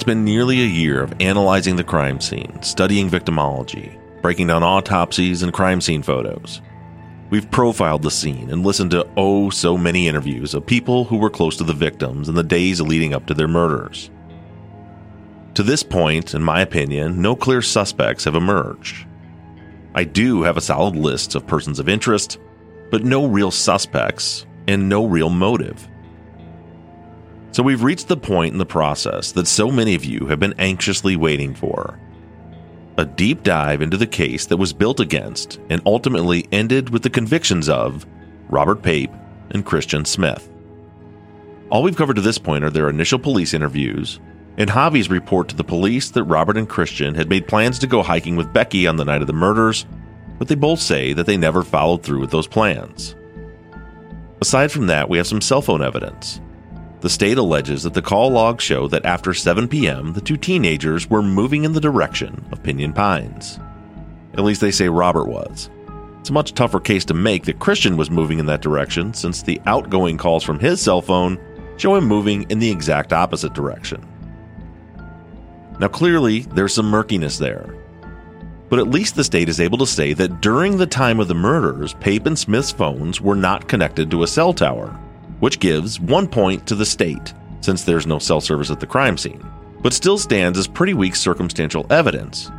It's been nearly a year of analyzing the crime scene, studying victimology, breaking down autopsies and crime scene photos. We've profiled the scene and listened to oh so many interviews of people who were close to the victims in the days leading up to their murders. To this point, in my opinion, no clear suspects have emerged. I do have a solid list of persons of interest, but no real suspects and no real motive. So we've reached the point in the process that so many of you have been anxiously waiting for a deep dive into the case that was built against and ultimately ended with the convictions of Robert Pape and Christian Smith. All we've covered to this point are their initial police interviews and Javi's report to the police that Robert and Christian had made plans to go hiking with Becky on the night of the murders, but they both say that they never followed through with those plans. Aside from that, we have some cell phone evidence. The state alleges that the call logs show that after 7 p.m., the two teenagers were moving in the direction of Pinyon Pines. At least they say Robert was. It's a much tougher case to make that Christian was moving in that direction since the outgoing calls from his cell phone show him moving in the exact opposite direction. Now, clearly, there's some murkiness there. But at least the state is able to say that during the time of the murders, Pape and Smith's phones were not connected to a cell tower, which gives one point to the state, since there's no cell service at the crime scene, but still stands as pretty weak circumstantial evidence,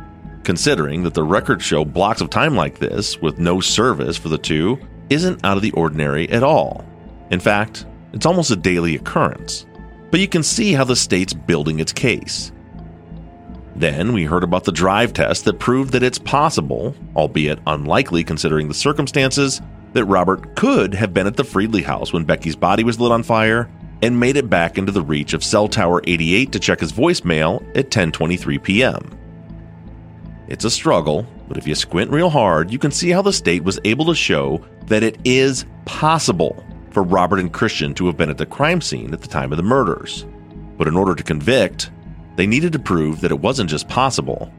considering that the records show blocks of time like this, with no service for the two, isn't out of the ordinary at all. In fact, it's almost a daily occurrence. But you can see how the state's building its case. Then we heard about the drive test that proved that it's possible, albeit unlikely considering the circumstances, that Robert could have been at the Friedli house when Becky's body was lit on fire and made it back into the reach of cell tower 88 to check his voicemail at 10:23 p.m. It's a struggle, but if you squint real hard, you can see how the state was able to show that it is possible for Robert and Christian to have been at the crime scene at the time of the murders. But in order to convict, they needed to prove that it wasn't just possible.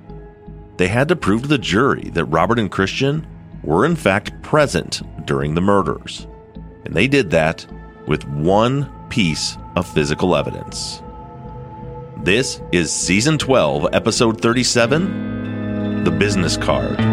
They had to prove to the jury that Robert and Christian were in fact present during the murders. And they did that with one piece of physical evidence. This is Season 12, Episode 37 The Business Card.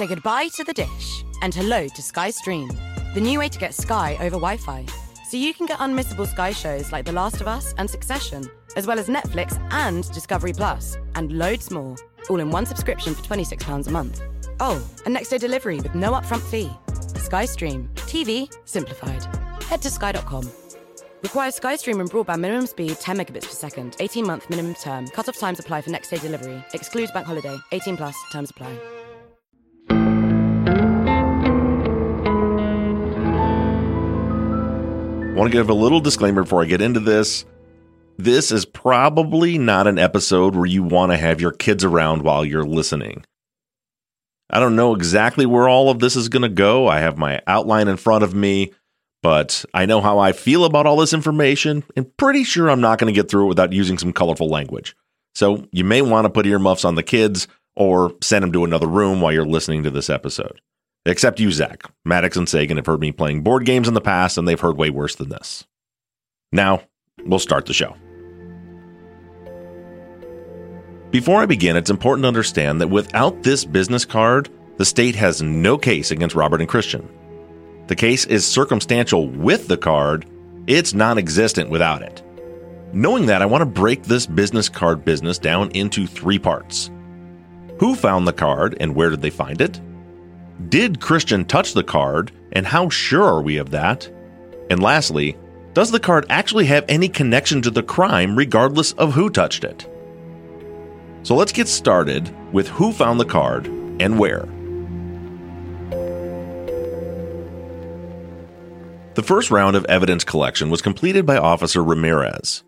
Say goodbye to the dish and hello to Sky Stream, the new way to get Sky over Wi Fi. So you can get unmissable Sky shows like The Last of Us and Succession, as well as Netflix and Discovery Plus, and loads more, all in one subscription for £26 a month. Oh, and next day delivery with no upfront fee. Sky Stream, TV simplified. Head to sky.com. Requires Sky SkyStream and broadband minimum speed 10 megabits per second. 18 month minimum term. Cut-off times apply for next day delivery. Excludes bank holiday. 18 plus. Terms apply. Want to give a little disclaimer before I get into this. this is probably not an episode where you want to have your kids around while you're listening. I don't know exactly where all of this is going to go. I have my outline in front of me, but I know how I feel about all this information and pretty sure I'm not going to get through it without using some colorful language. So you may want to put earmuffs on the kids or send them to another room while you're listening to this episode. Except you, Zach. Maddox and Sagan have heard me playing board games in the past, and they've heard way worse than this. Now, we'll start the show. Before I begin, it's important to understand that without this business card, the state has no case against Robert and Christian. The case is circumstantial with the card, it's non existent without it. Knowing that, I want to break this business card business down into three parts. Who found the card and where did they find it? Did Christian touch the card and how sure are we of that? And lastly, does the card actually have any connection to the crime regardless of who touched it? So let's get started with who found the card and where. The first round of evidence collection was completed by Officer Ramirez.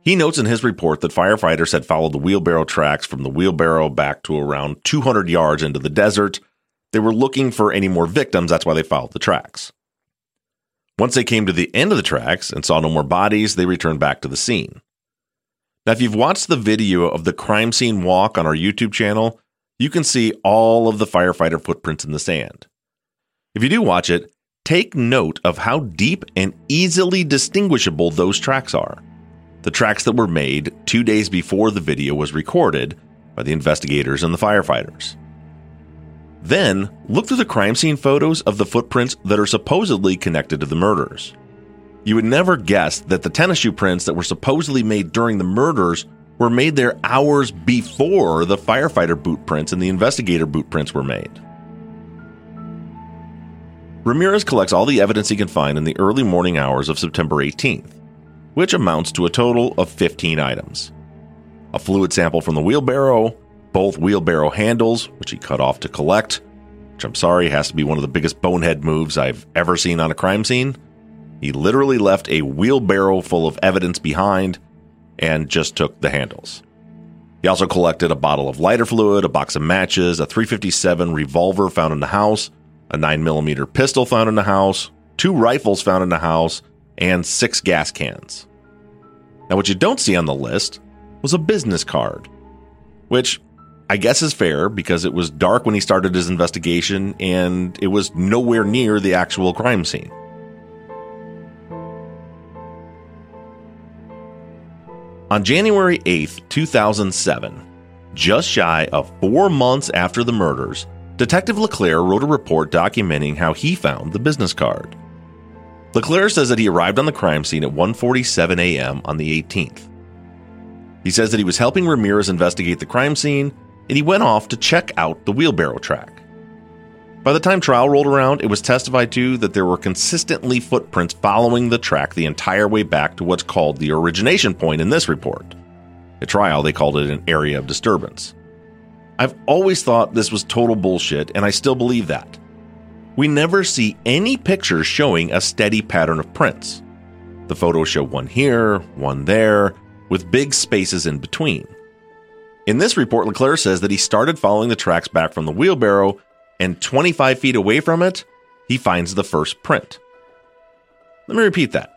He notes in his report that firefighters had followed the wheelbarrow tracks from the wheelbarrow back to around 200 yards into the desert. They were looking for any more victims, that's why they followed the tracks. Once they came to the end of the tracks and saw no more bodies, they returned back to the scene. Now, if you've watched the video of the crime scene walk on our YouTube channel, you can see all of the firefighter footprints in the sand. If you do watch it, take note of how deep and easily distinguishable those tracks are. The tracks that were made two days before the video was recorded by the investigators and the firefighters. Then, look through the crime scene photos of the footprints that are supposedly connected to the murders. You would never guess that the tennis shoe prints that were supposedly made during the murders were made there hours before the firefighter boot prints and the investigator boot prints were made. Ramirez collects all the evidence he can find in the early morning hours of September 18th, which amounts to a total of 15 items. A fluid sample from the wheelbarrow, both wheelbarrow handles, which he cut off to collect, which I'm sorry has to be one of the biggest bonehead moves I've ever seen on a crime scene. He literally left a wheelbarrow full of evidence behind and just took the handles. He also collected a bottle of lighter fluid, a box of matches, a 357 revolver found in the house, a 9mm pistol found in the house, two rifles found in the house, and six gas cans. Now, what you don't see on the list was a business card, which I guess is fair because it was dark when he started his investigation and it was nowhere near the actual crime scene. On January 8th, 2007, just shy of four months after the murders, Detective LeClaire wrote a report documenting how he found the business card. LeClaire says that he arrived on the crime scene at 1:47 a.m. on the 18th. He says that he was helping Ramirez investigate the crime scene and he went off to check out the wheelbarrow track. By the time trial rolled around, it was testified to that there were consistently footprints following the track the entire way back to what's called the origination point in this report. At trial, they called it an area of disturbance. I've always thought this was total bullshit, and I still believe that. We never see any pictures showing a steady pattern of prints. The photos show one here, one there, with big spaces in between. In this report, LeClaire says that he started following the tracks back from the wheelbarrow, and 25 feet away from it, he finds the first print. Let me repeat that.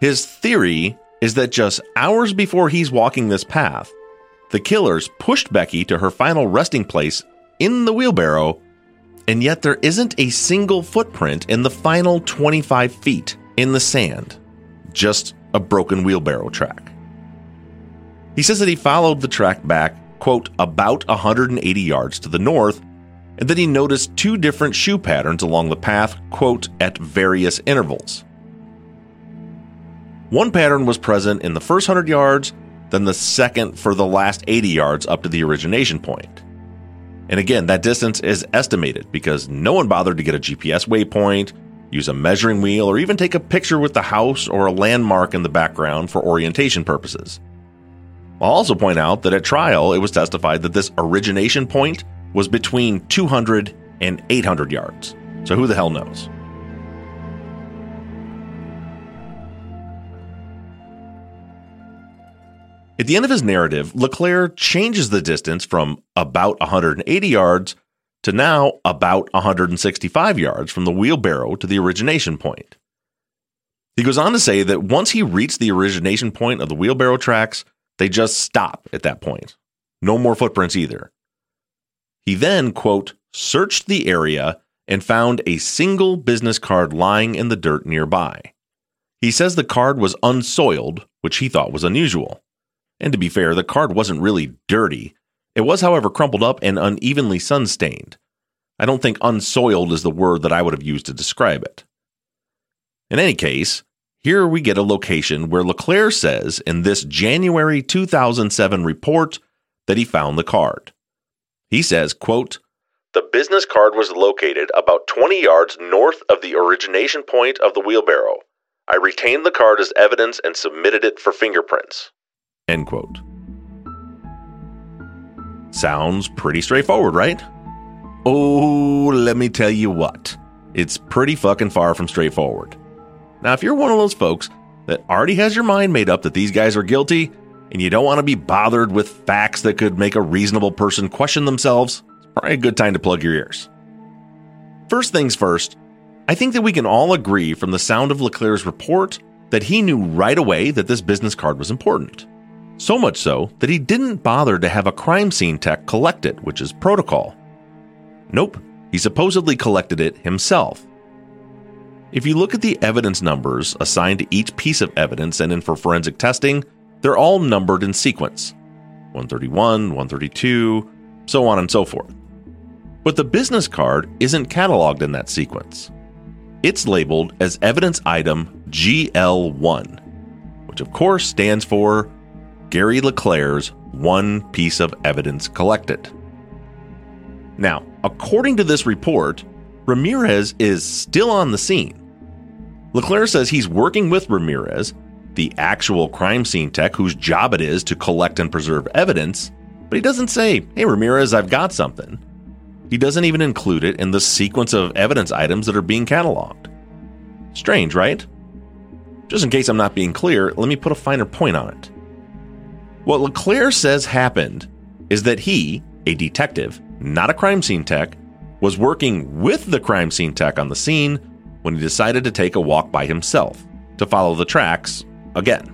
His theory is that just hours before he's walking this path, the killers pushed Becky to her final resting place in the wheelbarrow, and yet there isn't a single footprint in the final 25 feet in the sand, just a broken wheelbarrow track. He says that he followed the track back, quote, about 180 yards to the north, and that he noticed two different shoe patterns along the path, quote, at various intervals. One pattern was present in the first 100 yards, then the second for the last 80 yards up to the origination point. And again, that distance is estimated because no one bothered to get a GPS waypoint, use a measuring wheel, or even take a picture with the house or a landmark in the background for orientation purposes. I'll also point out that at trial, it was testified that this origination point was between 200 and 800 yards. So who the hell knows? At the end of his narrative, LeClaire changes the distance from about 180 yards to now about 165 yards from the wheelbarrow to the origination point. He goes on to say that once he reached the origination point of the wheelbarrow tracks, they just stop at that point. No more footprints either. He then, quote, searched the area and found a single business card lying in the dirt nearby. He says the card was unsoiled, which he thought was unusual. And to be fair, the card wasn't really dirty. It was, however, crumpled up and unevenly sun stained. I don't think unsoiled is the word that I would have used to describe it. In any case, here we get a location where LeClaire says in this January 2007 report that he found the card. He says, quote, the business card was located about 20 yards north of the origination point of the wheelbarrow. I retained the card as evidence and submitted it for fingerprints. End quote. Sounds pretty straightforward, right? Oh, let me tell you what. It's pretty fucking far from straightforward. Now, if you're one of those folks that already has your mind made up that these guys are guilty and you don't want to be bothered with facts that could make a reasonable person question themselves, it's probably a good time to plug your ears. First things first, I think that we can all agree from the sound of LeClaire's report that he knew right away that this business card was important. So much so that he didn't bother to have a crime scene tech collect it, which is protocol. Nope, he supposedly collected it himself. If you look at the evidence numbers assigned to each piece of evidence and in for forensic testing, they're all numbered in sequence 131, 132, so on and so forth. But the business card isn't cataloged in that sequence. It's labeled as evidence item GL1, which of course stands for Gary LeClaire's one piece of evidence collected. Now, according to this report, Ramirez is still on the scene. LeClaire says he's working with Ramirez, the actual crime scene tech whose job it is to collect and preserve evidence, but he doesn't say, Hey, Ramirez, I've got something. He doesn't even include it in the sequence of evidence items that are being cataloged. Strange, right? Just in case I'm not being clear, let me put a finer point on it. What LeClaire says happened is that he, a detective, not a crime scene tech, was working with the crime scene tech on the scene when he decided to take a walk by himself to follow the tracks again.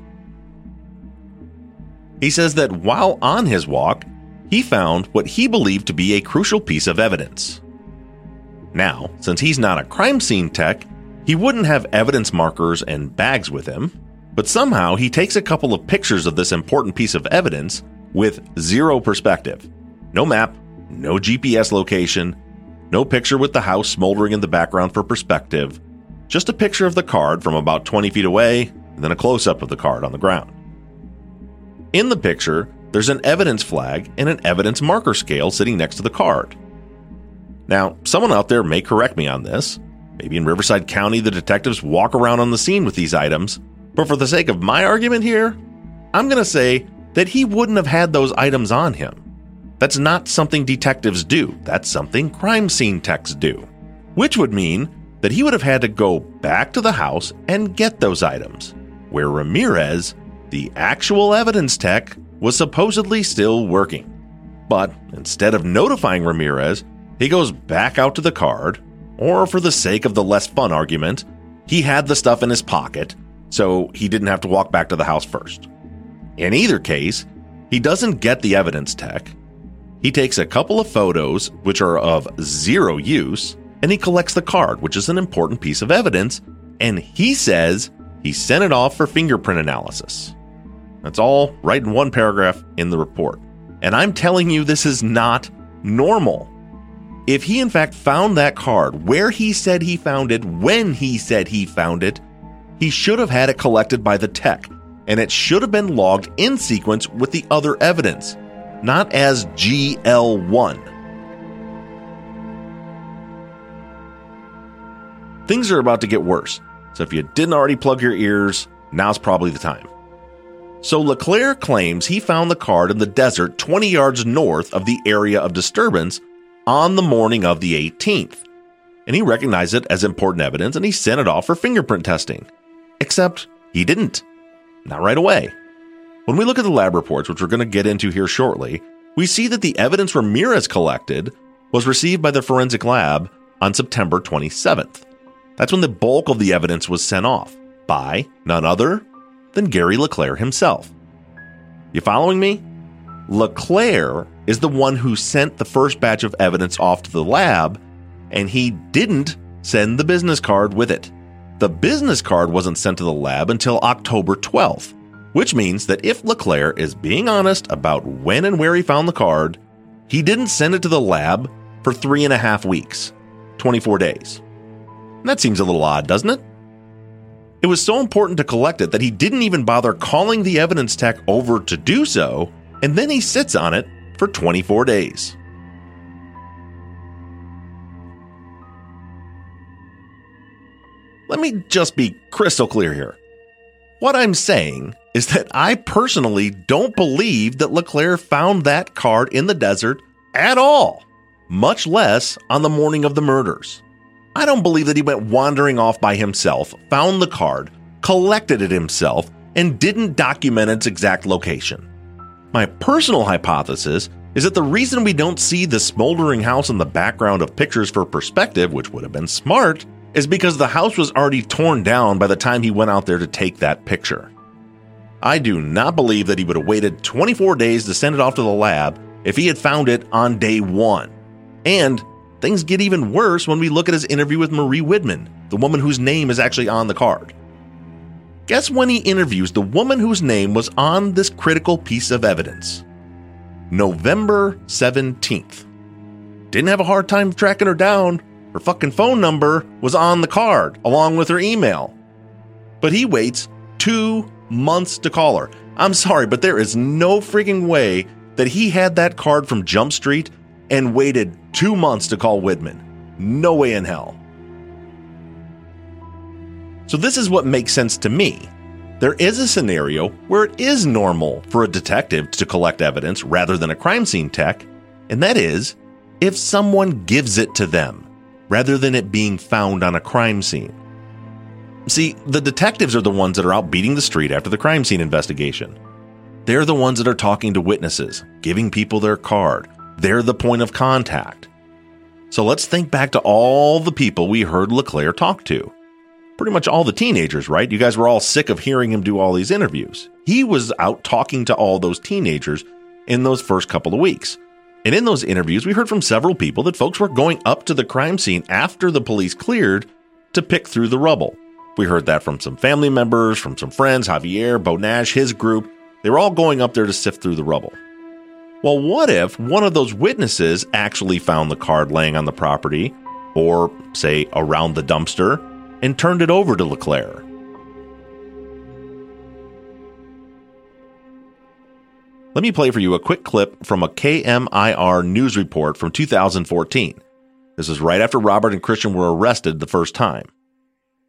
He says that while on his walk, he found what he believed to be a crucial piece of evidence. Now, since he's not a crime scene tech, he wouldn't have evidence markers and bags with him, but somehow he takes a couple of pictures of this important piece of evidence with zero perspective. No map, no GPS location, no picture with the house smoldering in the background for perspective, just a picture of the card from about 20 feet away, and then a close up of the card on the ground. In the picture, there's an evidence flag and an evidence marker scale sitting next to the card. Now, someone out there may correct me on this. Maybe in Riverside County, the detectives walk around on the scene with these items, but for the sake of my argument here, I'm going to say that he wouldn't have had those items on him. That's not something detectives do, that's something crime scene techs do. Which would mean that he would have had to go back to the house and get those items, where Ramirez, the actual evidence tech, was supposedly still working. But instead of notifying Ramirez, he goes back out to the card, or for the sake of the less fun argument, he had the stuff in his pocket, so he didn't have to walk back to the house first. In either case, he doesn't get the evidence tech, he takes a couple of photos, which are of zero use, and he collects the card, which is an important piece of evidence, and he says he sent it off for fingerprint analysis. That's all right in one paragraph in the report. And I'm telling you, this is not normal. If he in fact found that card where he said he found it, when he said he found it, he should have had it collected by the tech, and it should have been logged in sequence with the other evidence not as GL1. Things are about to get worse, so if you didn't already plug your ears, now's probably the time. So LeClaire claims he found the card in the desert 20 yards north of the area of disturbance on the morning of the 18th. And he recognized it as important evidence and he sent it off for fingerprint testing. Except he didn't. Not right away. When we look at the lab reports, which we're going to get into here shortly, we see that the evidence Ramirez collected was received by the forensic lab on September 27th. That's when the bulk of the evidence was sent off by none other than Gary LeClaire himself. You following me? LeClaire is the one who sent the first batch of evidence off to the lab, and he didn't send the business card with it. The business card wasn't sent to the lab until October 12th, which means that if LeClaire is being honest about when and where he found the card, he didn't send it to the lab for three and a half weeks, 24 days. That seems a little odd, doesn't it? It was so important to collect it that he didn't even bother calling the evidence tech over to do so, and then he sits on it for 24 days. Let me just be crystal clear here. What I'm saying is that I personally don't believe that LeClaire found that card in the desert at all, much less on the morning of the murders. I don't believe that he went wandering off by himself, found the card, collected it himself, and didn't document its exact location. My personal hypothesis is that the reason we don't see the smoldering house in the background of pictures for perspective, which would have been smart, is because the house was already torn down by the time he went out there to take that picture. I do not believe that he would have waited 24 days to send it off to the lab if he had found it on day one. And things get even worse when we look at his interview with Marie Widman, the woman whose name is actually on the card. Guess when he interviews the woman whose name was on this critical piece of evidence? November 17th. Didn't have a hard time tracking her down. Her fucking phone number was on the card, along with her email. But he waits two months to call her. I'm sorry, but there is no freaking way that he had that card from Jump Street and waited two months to call Widman. No way in hell. So, this is what makes sense to me. There is a scenario where it is normal for a detective to collect evidence rather than a crime scene tech, and that is if someone gives it to them rather than it being found on a crime scene. See, the detectives are the ones that are out beating the street after the crime scene investigation. They're the ones that are talking to witnesses, giving people their card. They're the point of contact. So let's think back to all the people we heard LeClaire talk to. Pretty much all the teenagers, right? You guys were all sick of hearing him do all these interviews. He was out talking to all those teenagers in those first couple of weeks. And in those interviews, we heard from several people that folks were going up to the crime scene after the police cleared to pick through the rubble. We heard that from some family members, from some friends, Javier, Bo Nash, his group. They were all going up there to sift through the rubble. Well, what if one of those witnesses actually found the card laying on the property, or, say, around the dumpster, and turned it over to LeClaire? Let me play for you a quick clip from a KMIR news report from 2014. This is right after Robert and Christian were arrested the first time.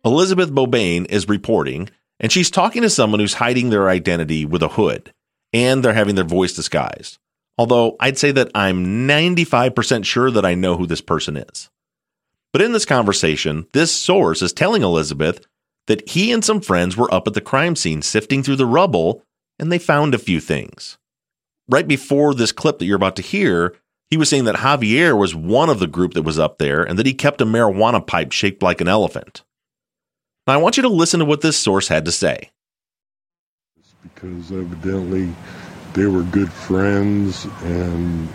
Elizabeth Bobain is reporting, and she's talking to someone who's hiding their identity with a hood, and they're having their voice disguised. Although I'd say that I'm 95% sure that I know who this person is. But in this conversation, this source is telling Elizabeth that he and some friends were up at the crime scene sifting through the rubble, and they found a few things right before this clip that you're about to hear, he was saying that Javier was one of the group that was up there and that he kept a marijuana pipe shaped like an elephant. Now, I want you to listen to what this source had to say. Because evidently they were good friends and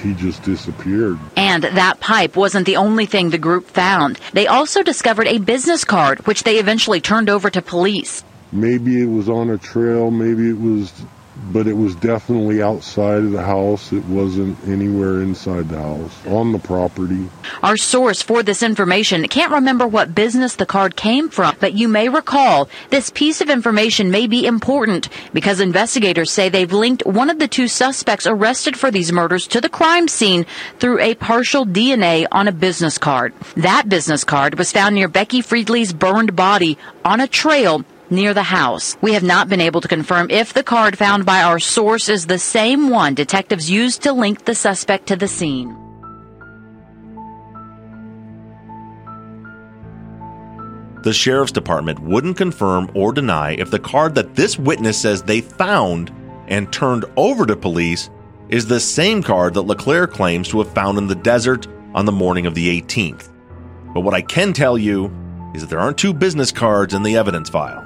he just disappeared. And that pipe wasn't the only thing the group found. They also discovered a business card, which they eventually turned over to police. Maybe it was on a trail, maybe it was but it was definitely outside of the house. It wasn't anywhere inside the house, on the property. Our source for this information can't remember what business the card came from, but you may recall this piece of information may be important because investigators say they've linked one of the two suspects arrested for these murders to the crime scene through a partial DNA on a business card. That business card was found near Becky Friedli's burned body on a trail near the house. We have not been able to confirm if the card found by our source is the same one detectives used to link the suspect to the scene. The sheriff's department wouldn't confirm or deny if the card that this witness says they found and turned over to police is the same card that LeClaire claims to have found in the desert on the morning of the 18th. But what I can tell you is that there aren't two business cards in the evidence file.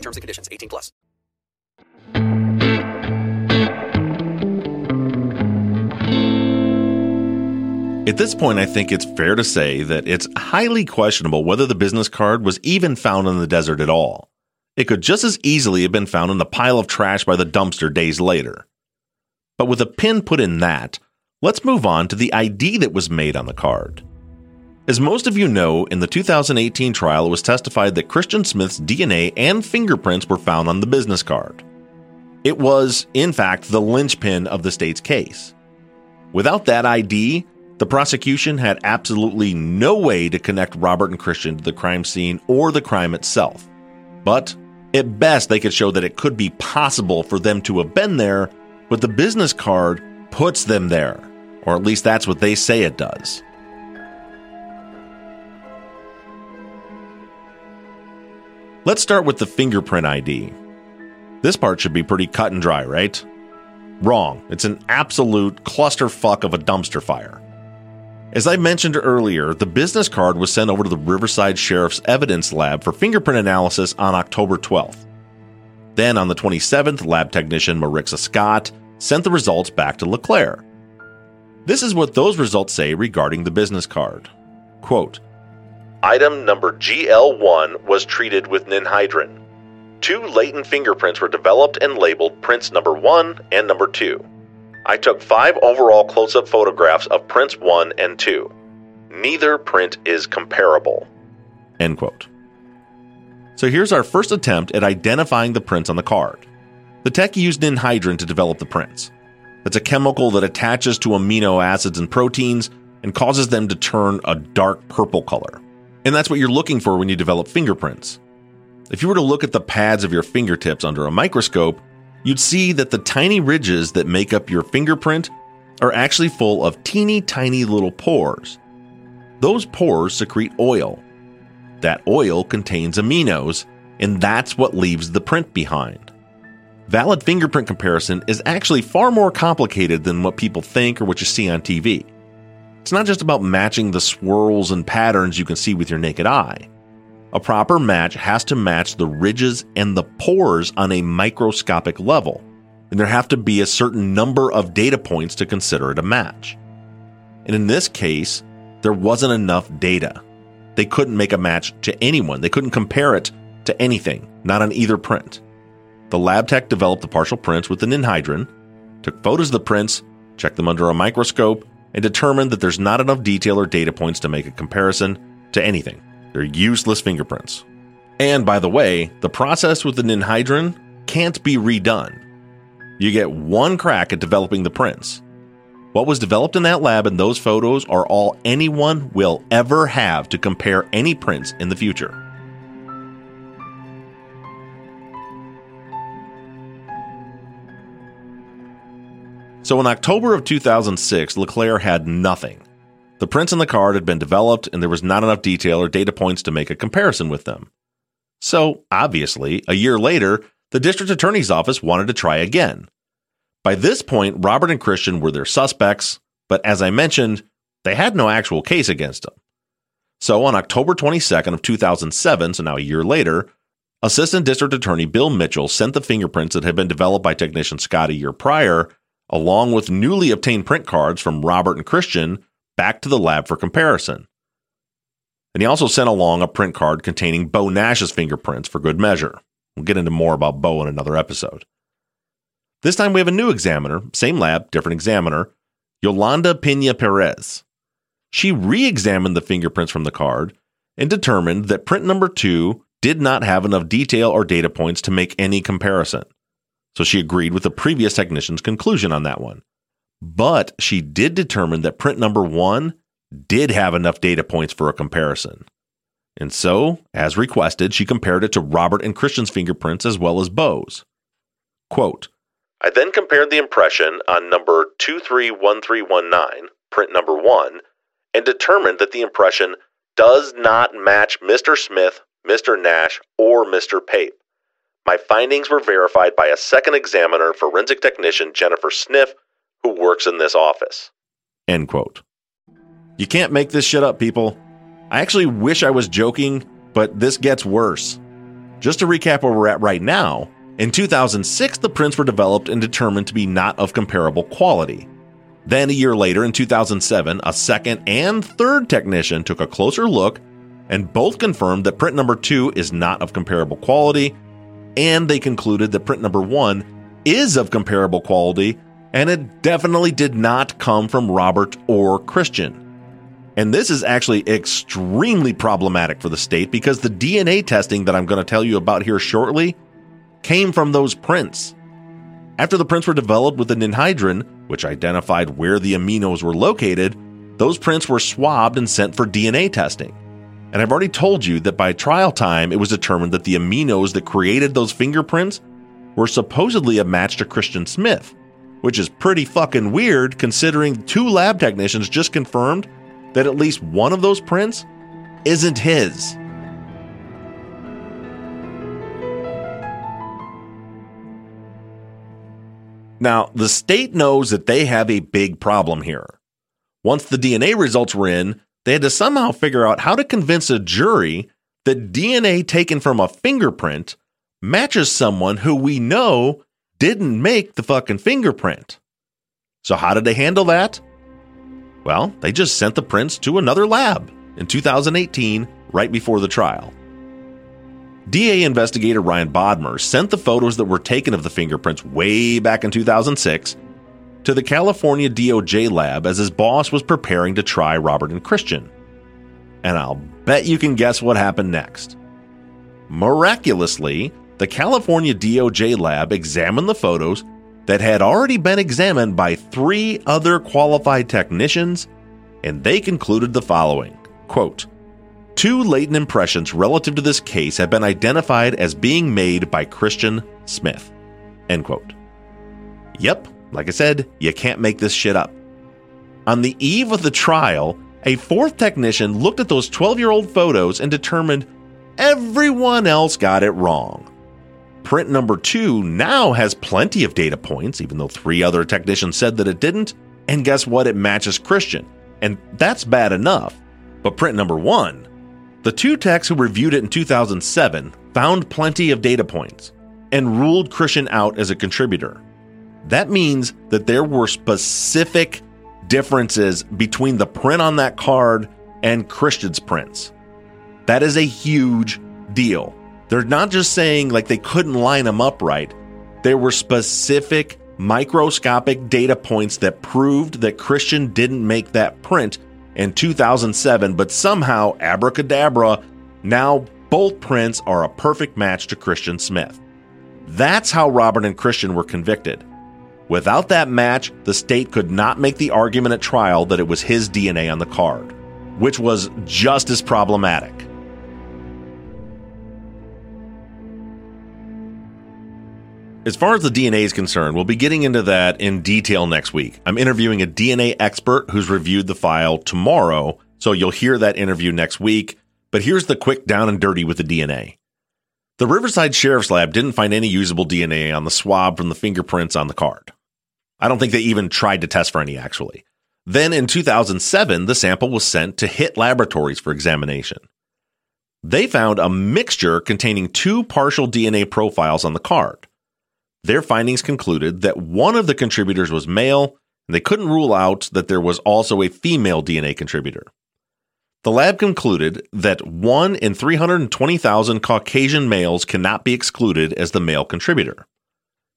terms and conditions. 18 plus. At this point, I think it's fair to say that it's highly questionable whether the business card was even found in the desert at all. It could just as easily have been found in the pile of trash by the dumpster days later. But with a pin put in that, let's move on to the ID that was made on the card. As most of you know, in the 2018 trial, it was testified that Christian Smith's DNA and fingerprints were found on the business card. It was, in fact, the linchpin of the state's case. Without that ID, the prosecution had absolutely no way to connect Robert and Christian to the crime scene or the crime itself. But at best, they could show that it could be possible for them to have been there but the business card puts them there, or at least that's what they say it does. Let's start with the fingerprint ID. This part should be pretty cut and dry, right? Wrong. It's an absolute clusterfuck of a dumpster fire. As I mentioned earlier, the business card was sent over to the Riverside Sheriff's Evidence Lab for fingerprint analysis on October 12th. Then on the 27th, lab technician Marixa Scott sent the results back to LeClaire. This is what those results say regarding the business card. Quote, Item number GL1 was treated with ninhydrin. Two latent fingerprints were developed and labeled prints number 1 and number 2. I took five overall close up photographs of prints 1 and 2. Neither print is comparable. End quote. So here's our first attempt at identifying the prints on the card. The tech used ninhydrin to develop the prints. It's a chemical that attaches to amino acids and proteins and causes them to turn a dark purple color. And that's what you're looking for when you develop fingerprints. If you were to look at the pads of your fingertips under a microscope, you'd see that the tiny ridges that make up your fingerprint are actually full of teeny tiny little pores. Those pores secrete oil. That oil contains aminos, and that's what leaves the print behind valid fingerprint comparison is actually far more complicated than what people think or what you see on TV. It's not just about matching the swirls and patterns you can see with your naked eye. A proper match has to match the ridges and the pores on a microscopic level, and there have to be a certain number of data points to consider it a match. And in this case, there wasn't enough data. They couldn't make a match to anyone, they couldn't compare it to anything, not on either print. The lab tech developed the partial prints with the ninhydrin, took photos of the prints, checked them under a microscope, and determined that there's not enough detail or data points to make a comparison to anything. They're useless fingerprints. And by the way, the process with the ninhydrin can't be redone. You get one crack at developing the prints. What was developed in that lab and those photos are all anyone will ever have to compare any prints in the future. So in October of 2006, LeClaire had nothing. The prints in the card had been developed, and there was not enough detail or data points to make a comparison with them. So, obviously, a year later, the district attorney's office wanted to try again. By this point, Robert and Christian were their suspects, but as I mentioned, they had no actual case against them. So on October 22nd of 2007, so now a year later, Assistant District Attorney Bill Mitchell sent the fingerprints that had been developed by technician Scott a year prior, along with newly obtained print cards from Robert and Christian, back to the lab for comparison. And he also sent along a print card containing Bo Nash's fingerprints for good measure. We'll get into more about Bo in another episode. This time we have a new examiner, same lab, different examiner, Yolanda Pina Perez. She re examined the fingerprints from the card and determined that print number two did not have enough detail or data points to make any comparison. So she agreed with the previous technician's conclusion on that one. But she did determine that print number one did have enough data points for a comparison. And so, as requested, she compared it to Robert and Christian's fingerprints as well as Bo's. Quote, I then compared the impression on number 231319, print number 1, and determined that the impression does not match Mr. Smith, Mr. Nash, or Mr. Pape. My findings were verified by a second examiner, forensic technician Jennifer Sniff, who works in this office. End quote. You can't make this shit up, people. I actually wish I was joking, but this gets worse. Just to recap where we're at right now, in 2006, the prints were developed and determined to be not of comparable quality. Then, a year later, in 2007, a second and third technician took a closer look and both confirmed that print number two is not of comparable quality, and they concluded that print number one is of comparable quality, and it definitely did not come from Robert or Christian. And this is actually extremely problematic for the state because the DNA testing that I'm going to tell you about here shortly came from those prints. After the prints were developed with the ninhydrin, which identified where the aminos were located, those prints were swabbed and sent for DNA testing. And I've already told you that by trial time, it was determined that the aminos that created those fingerprints were supposedly a match to Christian Smith, which is pretty fucking weird considering two lab technicians just confirmed that at least one of those prints isn't his. Now, the state knows that they have a big problem here. Once the DNA results were in, they had to somehow figure out how to convince a jury that DNA taken from a fingerprint matches someone who we know didn't make the fucking fingerprint. So, how did they handle that? Well, they just sent the prints to another lab in 2018, right before the trial. DA investigator Ryan Bodmer sent the photos that were taken of the fingerprints way back in 2006 to the California DOJ lab as his boss was preparing to try Robert and Christian. And I'll bet you can guess what happened next. Miraculously, the California DOJ lab examined the photos that had already been examined by three other qualified technicians, and they concluded the following quote, Two latent impressions relative to this case have been identified as being made by Christian Smith. End quote. Yep, like I said, you can't make this shit up. On the eve of the trial, a fourth technician looked at those 12 year old photos and determined everyone else got it wrong. Print number two now has plenty of data points, even though three other technicians said that it didn't. And guess what? It matches Christian. And that's bad enough. But print number one, the two techs who reviewed it in 2007 found plenty of data points and ruled Christian out as a contributor. That means that there were specific differences between the print on that card and Christian's prints. That is a huge deal. They're not just saying like they couldn't line them up right. There were specific microscopic data points that proved that Christian didn't make that print in 2007, but somehow, abracadabra, now both prints are a perfect match to Christian Smith. That's how Robert and Christian were convicted. Without that match, the state could not make the argument at trial that it was his DNA on the card, which was just as problematic. As far as the DNA is concerned, we'll be getting into that in detail next week. I'm interviewing a DNA expert who's reviewed the file tomorrow, so you'll hear that interview next week. But here's the quick down and dirty with the DNA. The Riverside Sheriff's Lab didn't find any usable DNA on the swab from the fingerprints on the card. I don't think they even tried to test for any, actually. Then in 2007, the sample was sent to HIT Laboratories for examination. They found a mixture containing two partial DNA profiles on the card. Their findings concluded that one of the contributors was male, and they couldn't rule out that there was also a female DNA contributor. The lab concluded that 1 in 320,000 Caucasian males cannot be excluded as the male contributor.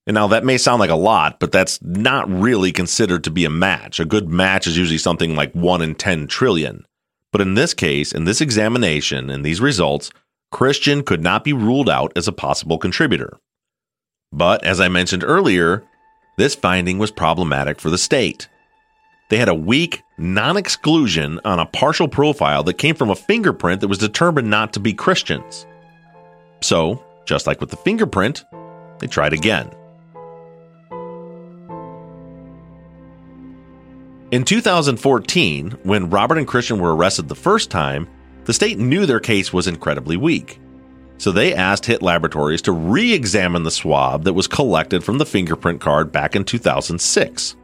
And now that may sound like a lot, but that's not really considered to be a match. A good match is usually something like 1 in 10 trillion. But in this case, in this examination and these results, Christian could not be ruled out as a possible contributor. But as I mentioned earlier, this finding was problematic for the state. They had a weak non exclusion on a partial profile that came from a fingerprint that was determined not to be Christian's. So, just like with the fingerprint, they tried again. In 2014, when Robert and Christian were arrested the first time, the state knew their case was incredibly weak. So they asked HIT Laboratories to re examine the swab that was collected from the fingerprint card back in 2006.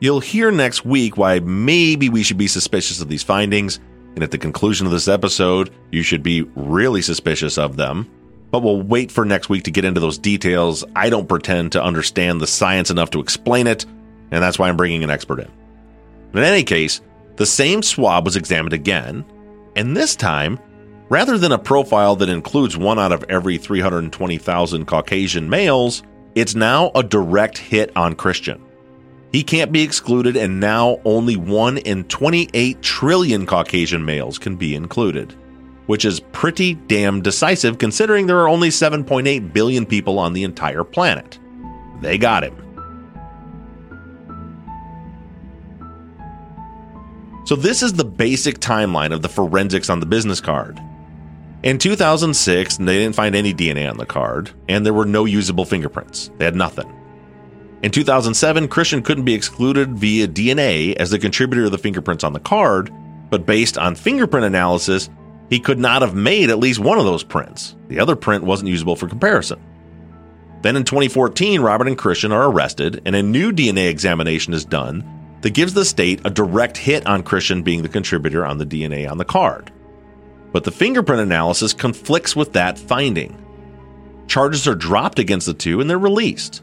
You'll hear next week why maybe we should be suspicious of these findings, and at the conclusion of this episode, you should be really suspicious of them. But we'll wait for next week to get into those details. I don't pretend to understand the science enough to explain it, and that's why I'm bringing an expert in. But in any case, the same swab was examined again, and this time, rather than a profile that includes one out of every 320,000 Caucasian males, it's now a direct hit on Christian. He can't be excluded, and now only 1 in 28 trillion Caucasian males can be included, which is pretty damn decisive considering there are only 7.8 billion people on the entire planet. They got him. So, this is the basic timeline of the forensics on the business card. In 2006, they didn't find any DNA on the card, and there were no usable fingerprints. They had nothing. In 2007, Christian couldn't be excluded via DNA as the contributor of the fingerprints on the card, but based on fingerprint analysis, he could not have made at least one of those prints. The other print wasn't usable for comparison. Then in 2014, Robert and Christian are arrested, and a new DNA examination is done that gives the state a direct hit on Christian being the contributor on the DNA on the card. But the fingerprint analysis conflicts with that finding. Charges are dropped against the two and they're released.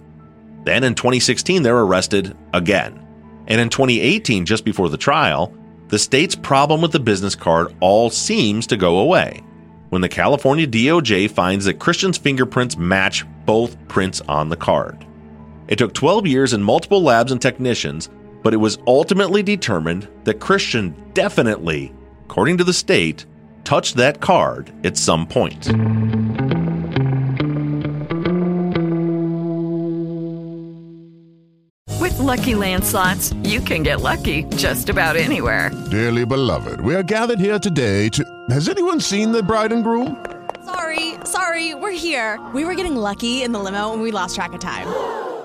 Then in 2016, they're arrested again. And in 2018, just before the trial, the state's problem with the business card all seems to go away when the California DOJ finds that Christian's fingerprints match both prints on the card. It took 12 years and multiple labs and technicians, but it was ultimately determined that Christian definitely, according to the state, touched that card at some point. With LuckyLand Slots, you can get lucky just about anywhere. Dearly beloved, we are gathered here today to. Has anyone seen the bride and groom? Sorry, sorry, we're here. We were getting lucky in the limo and we lost track of time.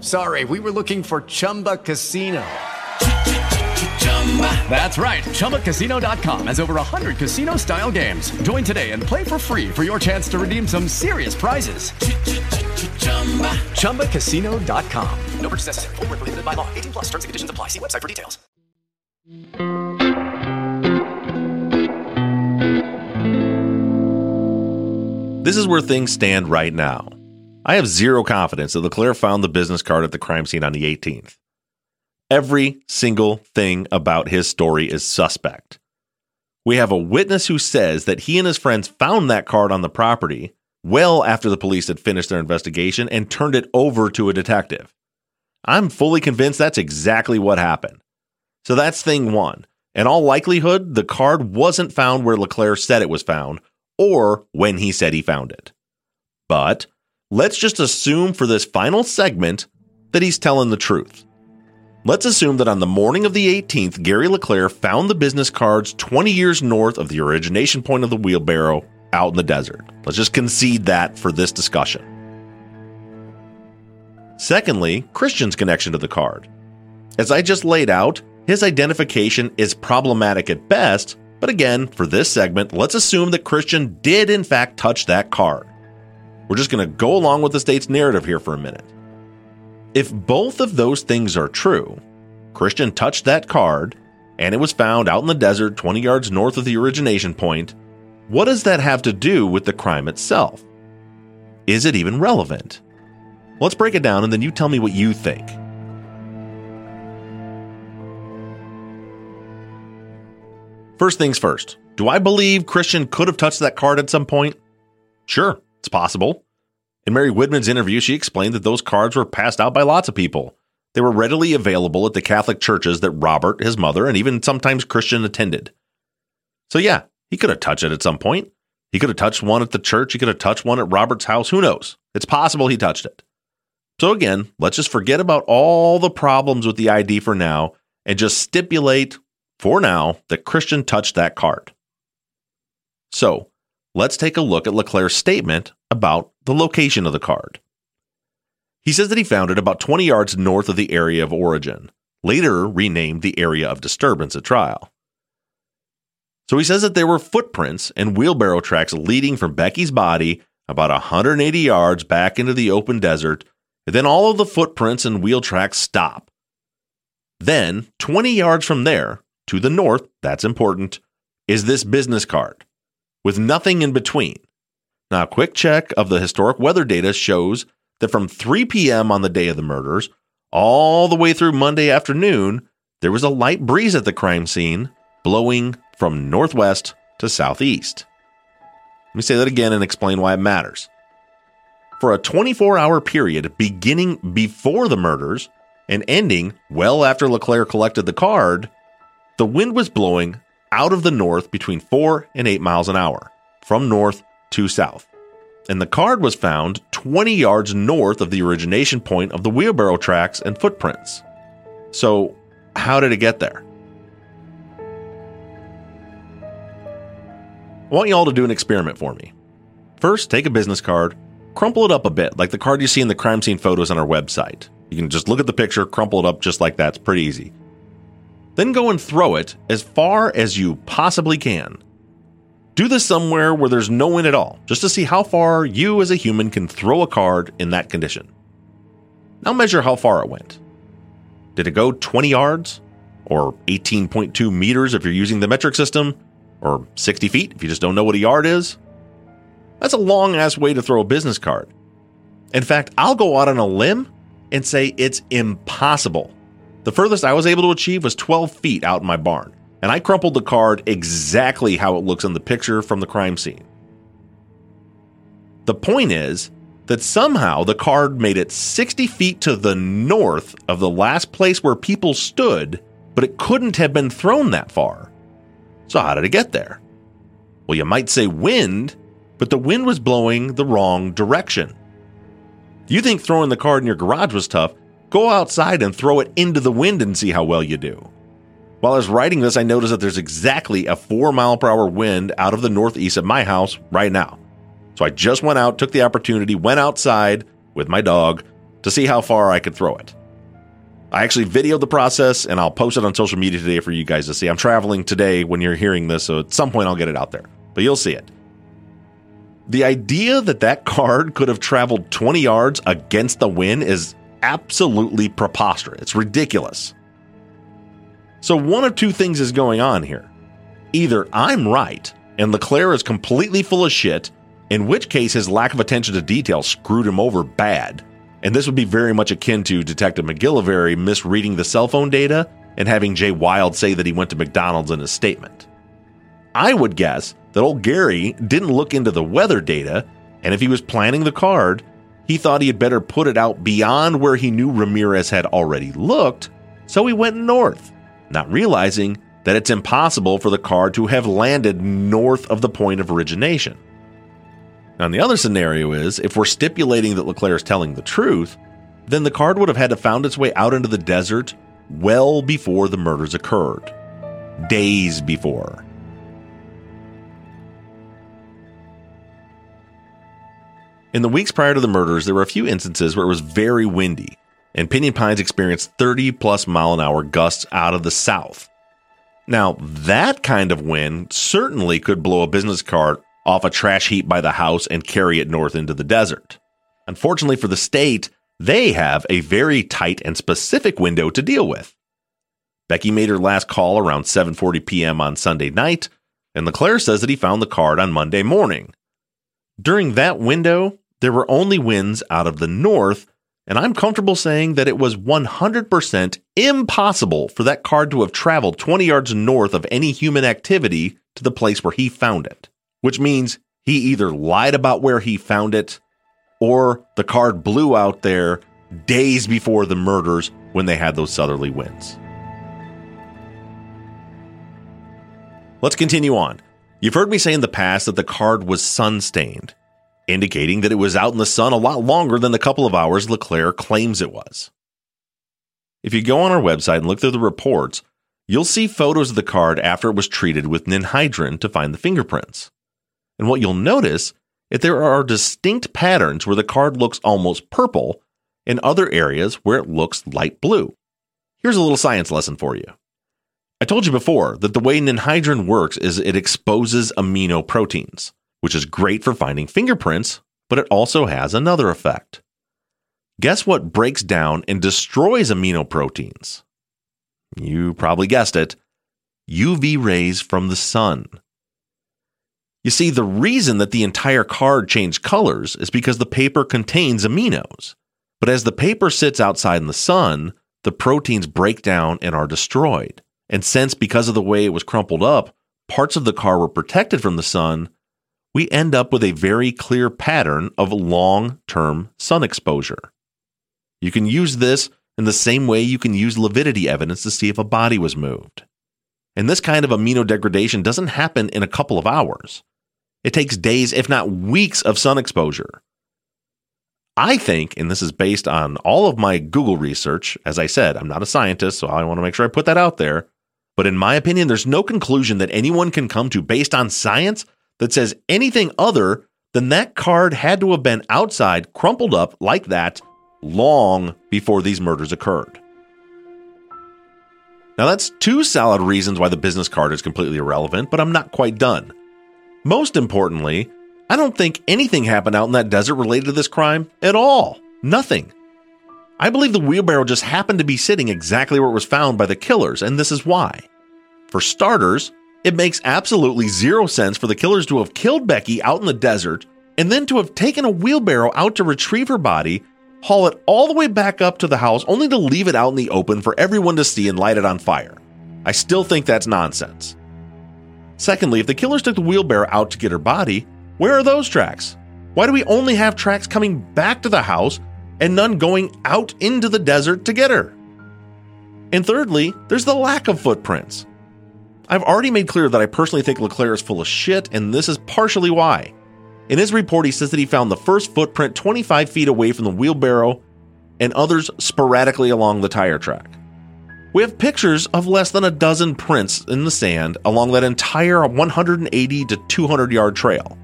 sorry. We were looking for Chumba Casino. That's right. ChumbaCasino.com has over 100 casino style games. Join today and play for free for your chance to redeem some serious prizes. ChumbaCasino.com. No purchase necessary. Full prohibited by law. 18 plus terms and conditions apply. See website for details. This is where things stand right now. I have zero confidence that LeClaire found the business card at the crime scene on the 18th. Every single thing about his story is suspect. We have a witness who says that he and his friends found that card on the property well after the police had finished their investigation and turned it over to a detective. I'm fully convinced that's exactly what happened. So that's thing one. In all likelihood, the card wasn't found where LeClaire said it was found or when he said he found it. But let's just assume for this final segment that he's telling the truth. Let's assume that on the morning of the 18th, Gary LeClaire found the business cards 20 years north of the origination point of the wheelbarrow out in the desert. Let's just concede that for this discussion. Secondly, Christian's connection to the card. As I just laid out, his identification is problematic at best, but again, for this segment, let's assume that Christian did in fact touch that card. We're just going to go along with the state's narrative here for a minute. If both of those things are true, Christian touched that card and it was found out in the desert 20 yards north of the origination point, what does that have to do with the crime itself? Is it even relevant? Let's break it down and then you tell me what you think. First things first, do I believe Christian could have touched that card at some point? Sure, it's possible. In Mary Widman's interview, she explained that those cards were passed out by lots of people. They were readily available at the Catholic churches that Robert, his mother, and even sometimes Christian attended. So, yeah, he could have touched it at some point. He could have touched one at the church. He could have touched one at Robert's house. Who knows? It's possible he touched it. So, again, let's just forget about all the problems with the ID for now and just stipulate for now that Christian touched that card. So, let's take a look at LeClaire's statement about the location of the card. He says that he found it about 20 yards north of the area of origin, later renamed the area of disturbance at trial. So he says that there were footprints and wheelbarrow tracks leading from Becky's body about 180 yards back into the open desert, and then all of the footprints and wheel tracks stop. Then, 20 yards from there, to the north, that's important, is this business card, with nothing in between. Now, a quick check of the historic weather data shows that from 3 p.m. on the day of the murders all the way through Monday afternoon, there was a light breeze at the crime scene, blowing from northwest to southeast. Let me say that again and explain why it matters. For a 24 hour period beginning before the murders and ending well after LeClaire collected the card, the wind was blowing out of the north between 4 and 8 miles an hour, from north to south. And the card was found 20 yards north of the origination point of the wheelbarrow tracks and footprints. So, how did it get there? I want you all to do an experiment for me. First, take a business card, crumple it up a bit, like the card you see in the crime scene photos on our website. You can just look at the picture, crumple it up just like that. It's pretty easy. Then go and throw it as far as you possibly can. Do this somewhere where there's no wind at all, just to see how far you as a human can throw a card in that condition. Now measure how far it went. Did it go 20 yards? Or 18.2 meters if you're using the metric system? Or 60 feet if you just don't know what a yard is? That's a long ass way to throw a business card. In fact, I'll go out on a limb and say it's impossible. The furthest I was able to achieve was 12 feet out in my barn, and I crumpled the card exactly how it looks in the picture from the crime scene. The point is that somehow the card made it 60 feet to the north of the last place where people stood, but it couldn't have been thrown that far. So, how did it get there? Well, you might say wind, but the wind was blowing the wrong direction. You think throwing the card in your garage was tough? Go outside and throw it into the wind and see how well you do. While I was writing this, I noticed that there's exactly a 4 mile per hour wind out of the northeast of my house right now. So I just went out, took the opportunity, went outside with my dog to see how far I could throw it. I actually videoed the process and I'll post it on social media today for you guys to see. I'm traveling today when you're hearing this, so at some point I'll get it out there, but you'll see it. The idea that that card could have traveled 20 yards against the wind is absolutely preposterous. It's ridiculous. So, one of two things is going on here. Either I'm right and LeClaire is completely full of shit, in which case his lack of attention to detail screwed him over bad. And this would be very much akin to Detective MacGillivary misreading the cell phone data and having Jay Wilde say that he went to McDonald's in his statement. I would guess that old Gary didn't look into the weather data, and if he was planning the card, he thought he had better put it out beyond where he knew Ramirez had already looked, so he went north, not realizing that it's impossible for the card to have landed north of the point of origination. Now, the other scenario is if we're stipulating that LeClaire is telling the truth, then the card would have had to found its way out into the desert well before the murders occurred. Days before. In the weeks prior to the murders, there were a few instances where it was very windy, and Pinyon Pines experienced 30 plus mile an hour gusts out of the south. Now, that kind of wind certainly could blow a business card off a trash heap by the house and carry it north into the desert. Unfortunately for the state, they have a very tight and specific window to deal with. Becky made her last call around 7:40 p.m. on Sunday night, and LeClaire says that he found the card on Monday morning. During that window, there were only winds out of the north, and I'm comfortable saying that it was 100% impossible for that card to have traveled 20 yards north of any human activity to the place where he found it, which means he either lied about where he found it or the card blew out there days before the murders when they had those southerly winds. Let's continue on. You've heard me say in the past that the card was sun stained indicating that it was out in the sun a lot longer than the couple of hours LeClaire claims it was. If you go on our website and look through the reports, you'll see photos of the card after it was treated with ninhydrin to find the fingerprints. And what you'll notice is there are distinct patterns where the card looks almost purple and other areas where it looks light blue. Here's a little science lesson for you. I told you before that the way ninhydrin works is it exposes amino proteins which is great for finding fingerprints, but it also has another effect. Guess what breaks down and destroys amino proteins? You probably guessed it UV rays from the sun. You see, the reason that the entire card changed colors is because the paper contains aminos. But as the paper sits outside in the sun, the proteins break down and are destroyed. And since, because of the way it was crumpled up, parts of the car were protected from the sun, we end up with a very clear pattern of long term sun exposure. You can use this in the same way you can use lividity evidence to see if a body was moved. And this kind of amino degradation doesn't happen in a couple of hours. It takes days, if not weeks, of sun exposure. I think, and this is based on all of my Google research, as I said, I'm not a scientist, so I want to make sure I put that out there. But in my opinion, there's no conclusion that anyone can come to based on science that says anything other than that card had to have been outside, crumpled up like that, long before these murders occurred. Now, that's two solid reasons why the business card is completely irrelevant, but I'm not quite done. Most importantly, I don't think anything happened out in that desert related to this crime at all. Nothing. I believe the wheelbarrow just happened to be sitting exactly where it was found by the killers, and this is why. For starters, it makes absolutely zero sense for the killers to have killed Becky out in the desert and then to have taken a wheelbarrow out to retrieve her body, haul it all the way back up to the house, only to leave it out in the open for everyone to see and light it on fire. I still think that's nonsense. Secondly, if the killers took the wheelbarrow out to get her body, where are those tracks? Why do we only have tracks coming back to the house and none going out into the desert to get her? And thirdly, there's the lack of footprints. I've already made clear that I personally think LeClaire is full of shit, and this is partially why. In his report, he says that he found the first footprint 25 feet away from the wheelbarrow and others sporadically along the tire track. We have pictures of less than a dozen prints in the sand along that entire 180 to 200 yard trail.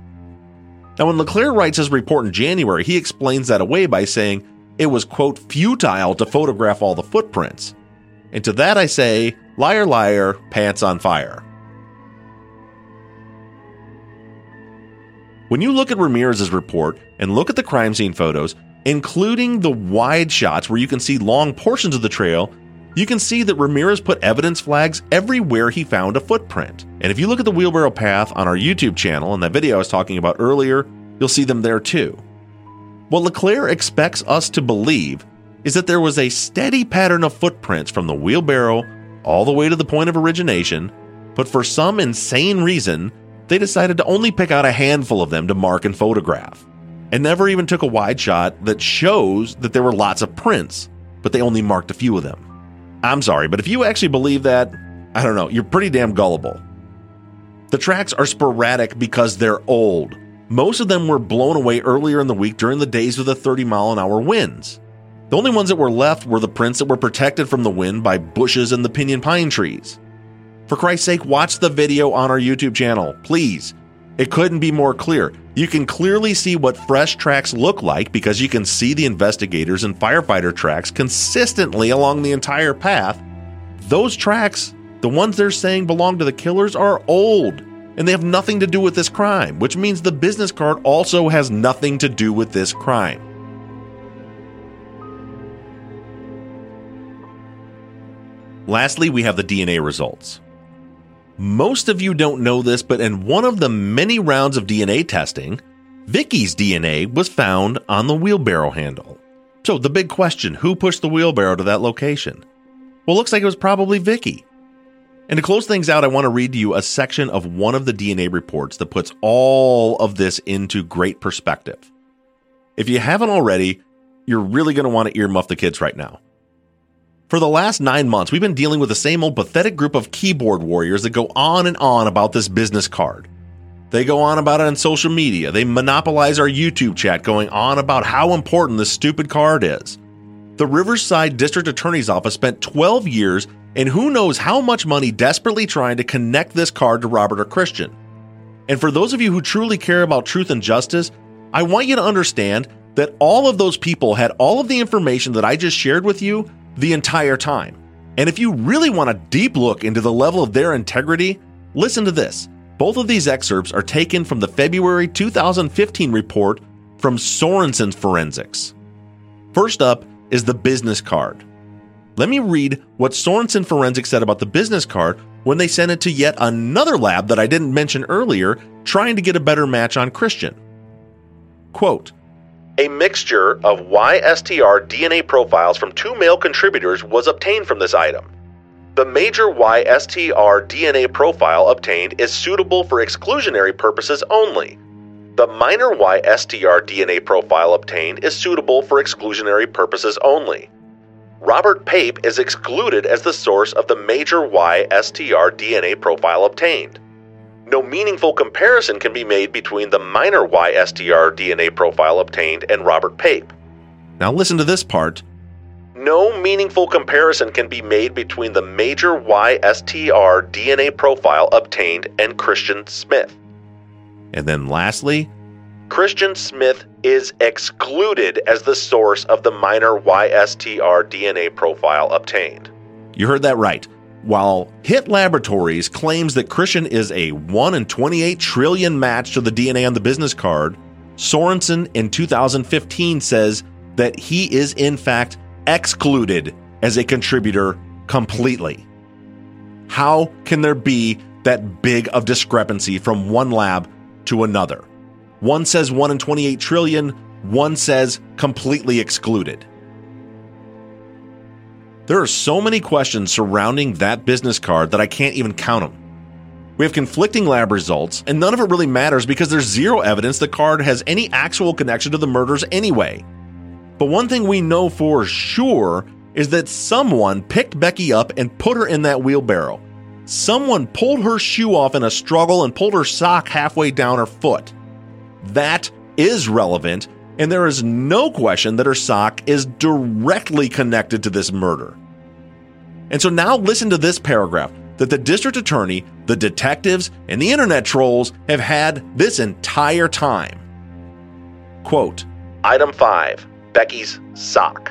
Now, when LeClaire writes his report in January, he explains that away by saying it was, quote, futile to photograph all the footprints. And to that I say, Liar, liar, pants on fire. When you look at Ramirez's report and look at the crime scene photos, including the wide shots where you can see long portions of the trail, you can see that Ramirez put evidence flags everywhere he found a footprint. And if you look at the wheelbarrow path on our YouTube channel and that video I was talking about earlier, you'll see them there too. What LeClaire expects us to believe is that there was a steady pattern of footprints from the wheelbarrow all the way to the point of origination, but for some insane reason, they decided to only pick out a handful of them to mark and photograph, and never even took a wide shot that shows that there were lots of prints, but they only marked a few of them. I'm sorry, but if you actually believe that, I don't know, you're pretty damn gullible. The tracks are sporadic because they're old. Most of them were blown away earlier in the week during the days of the 30 mile an hour winds. The only ones that were left were the prints that were protected from the wind by bushes and the pinyon pine trees. For Christ's sake, watch the video on our YouTube channel, please. It couldn't be more clear. You can clearly see what fresh tracks look like because you can see the investigators and firefighter tracks consistently along the entire path. Those tracks, the ones they're saying belong to the killers, are old and they have nothing to do with this crime, which means the business card also has nothing to do with this crime. Lastly, we have the DNA results. Most of you don't know this, but in one of the many rounds of DNA testing, Vicky's DNA was found on the wheelbarrow handle. So the big question, who pushed the wheelbarrow to that location? Well, looks like it was probably Vicky. And to close things out, I want to read to you a section of one of the DNA reports that puts all of this into great perspective. If you haven't already, you're really going to want to earmuff the kids right now. For the last nine months, we've been dealing with the same old pathetic group of keyboard warriors that go on and on about this business card. They go on about it on social media. They monopolize our YouTube chat, going on about how important this stupid card is. The Riverside District Attorney's Office spent 12 years and who knows how much money desperately trying to connect this card to Robert or Christian. And for those of you who truly care about truth and justice, I want you to understand that all of those people had all of the information that I just shared with you the entire time. And if you really want a deep look into the level of their integrity, listen to this. Both of these excerpts are taken from the February 2015 report from Sorenson Forensics. First up is the business card. Let me read what Sorenson Forensics said about the business card when they sent it to yet another lab that I didn't mention earlier, trying to get a better match on Christian. Quote, a mixture of YSTR DNA profiles from two male contributors was obtained from this item. The major YSTR DNA profile obtained is suitable for exclusionary purposes only. The minor YSTR DNA profile obtained is suitable for exclusionary purposes only. Robert Pape is excluded as the source of the major YSTR DNA profile obtained no meaningful comparison can be made between the minor YSTR DNA profile obtained and Robert Pape. Now, listen to this part. No meaningful comparison can be made between the major YSTR DNA profile obtained and Christian Smith. And then lastly, Christian Smith is excluded as the source of the minor YSTR DNA profile obtained. You heard that right. While Hit Laboratories claims that Christian is a 1 in 28 trillion match to the DNA on the business card, Sorenson in 2015 says that he is in fact excluded as a contributor completely. How can there be that big of discrepancy from one lab to another? One says 1 in 28 trillion, one says completely excluded. There are so many questions surrounding that business card that I can't even count them. We have conflicting lab results, and none of it really matters because there's zero evidence the card has any actual connection to the murders anyway. But one thing we know for sure is that someone picked Becky up and put her in that wheelbarrow. Someone pulled her shoe off in a struggle and pulled her sock halfway down her foot. That is relevant and there is no question that her sock is directly connected to this murder. And so now listen to this paragraph that the district attorney, the detectives, and the internet trolls have had this entire time. Quote Item 5 Becky's sock.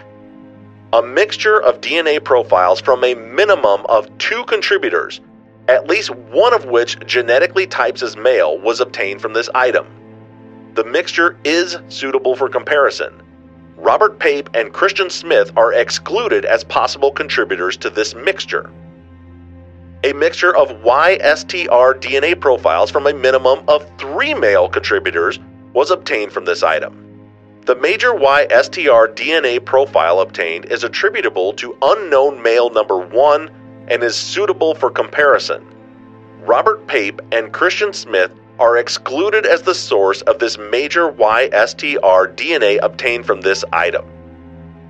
A mixture of DNA profiles from a minimum of two contributors, at least one of which genetically types as male, was obtained from this item the mixture is suitable for comparison. Robert Pape and Christian Smith are excluded as possible contributors to this mixture. A mixture of YSTR DNA profiles from a minimum of three male contributors was obtained from this item. The major YSTR DNA profile obtained is attributable to unknown male number 1 and is suitable for comparison. Robert Pape and Christian Smith are excluded as the source of this major YSTR DNA obtained from this item.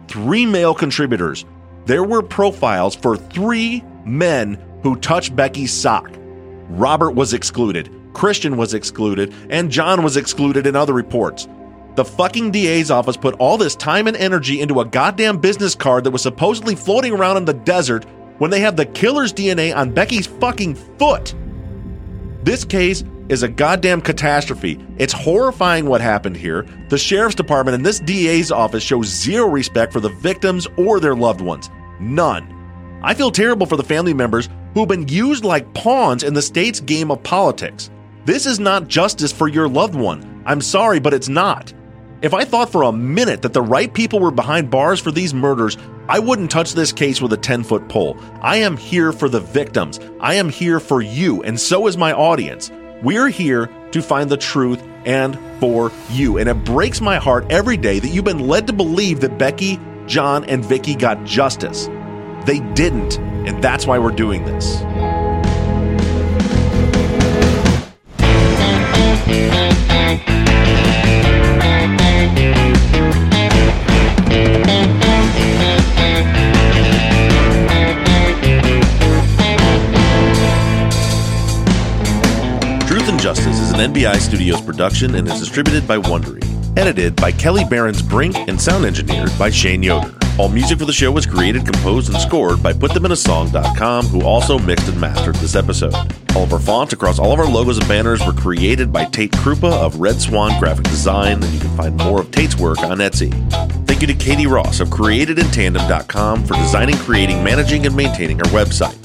Three male contributors. There were profiles for three men who touched Becky's sock. Robert was excluded, Christian was excluded, and John was excluded in other reports. The fucking DA's office put all this time and energy into a goddamn business card that was supposedly floating around in the desert when they have the killer's DNA on Becky's fucking foot. This case is a goddamn catastrophe. It's horrifying what happened here. The sheriff's department and this DA's office show zero respect for the victims or their loved ones. None. I feel terrible for the family members who've been used like pawns in the state's game of politics. This is not justice for your loved one. I'm sorry, but it's not. If I thought for a minute that the right people were behind bars for these murders, I wouldn't touch this case with a 10 foot pole. I am here for the victims. I am here for you, and so is my audience. We're here to find the truth and for you. And it breaks my heart every day that you've been led to believe that Becky, John, and Vicky got justice. They didn't, and that's why we're doing this. NBI Studios production and is distributed by Wondery. Edited by Kelly Barons Brink and sound engineered by Shane Yoder. All music for the show was created, composed, and scored by PutThemInASong.com, who also mixed and mastered this episode. All of our fonts across all of our logos and banners were created by Tate Krupa of Red Swan Graphic Design, and you can find more of Tate's work on Etsy. Thank you to Katie Ross of CreatedInTandem.com for designing, creating, managing, and maintaining our website.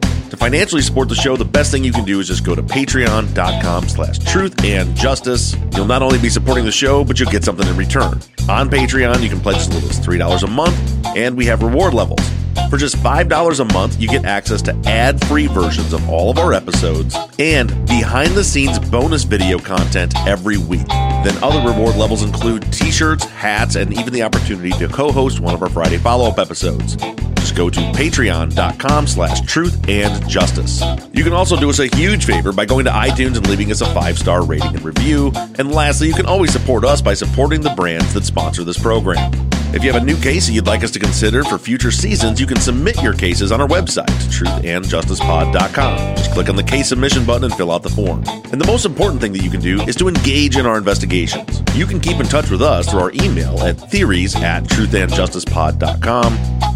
To financially support the show, the best thing you can do is just go to patreon.com slash truth and justice. You'll not only be supporting the show, but you'll get something in return. On Patreon, you can pledge as little as $3 a month, and we have reward levels. For just $5 a month, you get access to ad free versions of all of our episodes and behind the scenes bonus video content every week. Then other reward levels include t shirts, hats, and even the opportunity to co host one of our Friday follow up episodes. Just go to patreon.com slash truth and justice. You can also do us a huge favor by going to iTunes and leaving us a five star rating and review. And lastly, you can always support us by supporting the brands that sponsor this program. If you have a new case that you'd like us to consider for future seasons, you can submit your cases on our website, truthandjusticepod.com. Just click on the case submission button and fill out the form. And the most important thing that you can do is to engage in our investigations. You can keep in touch with us through our email at theories at truthandjusticepod.com.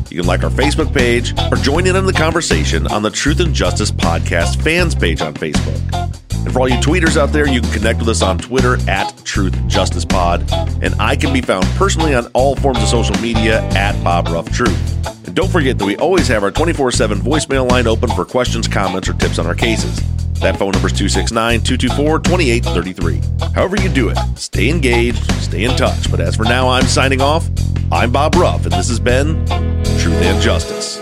You can like our Facebook page or join in on the conversation on the Truth and Justice Podcast fans page on Facebook. And for all you tweeters out there, you can connect with us on Twitter at Truth Justice Pod. And I can be found personally on all forms of social media at Bob Ruff Truth. And don't forget that we always have our 24 7 voicemail line open for questions, comments, or tips on our cases. That phone number is 269 224 2833. However, you do it, stay engaged, stay in touch. But as for now, I'm signing off. I'm Bob Ruff, and this has been Truth and Justice.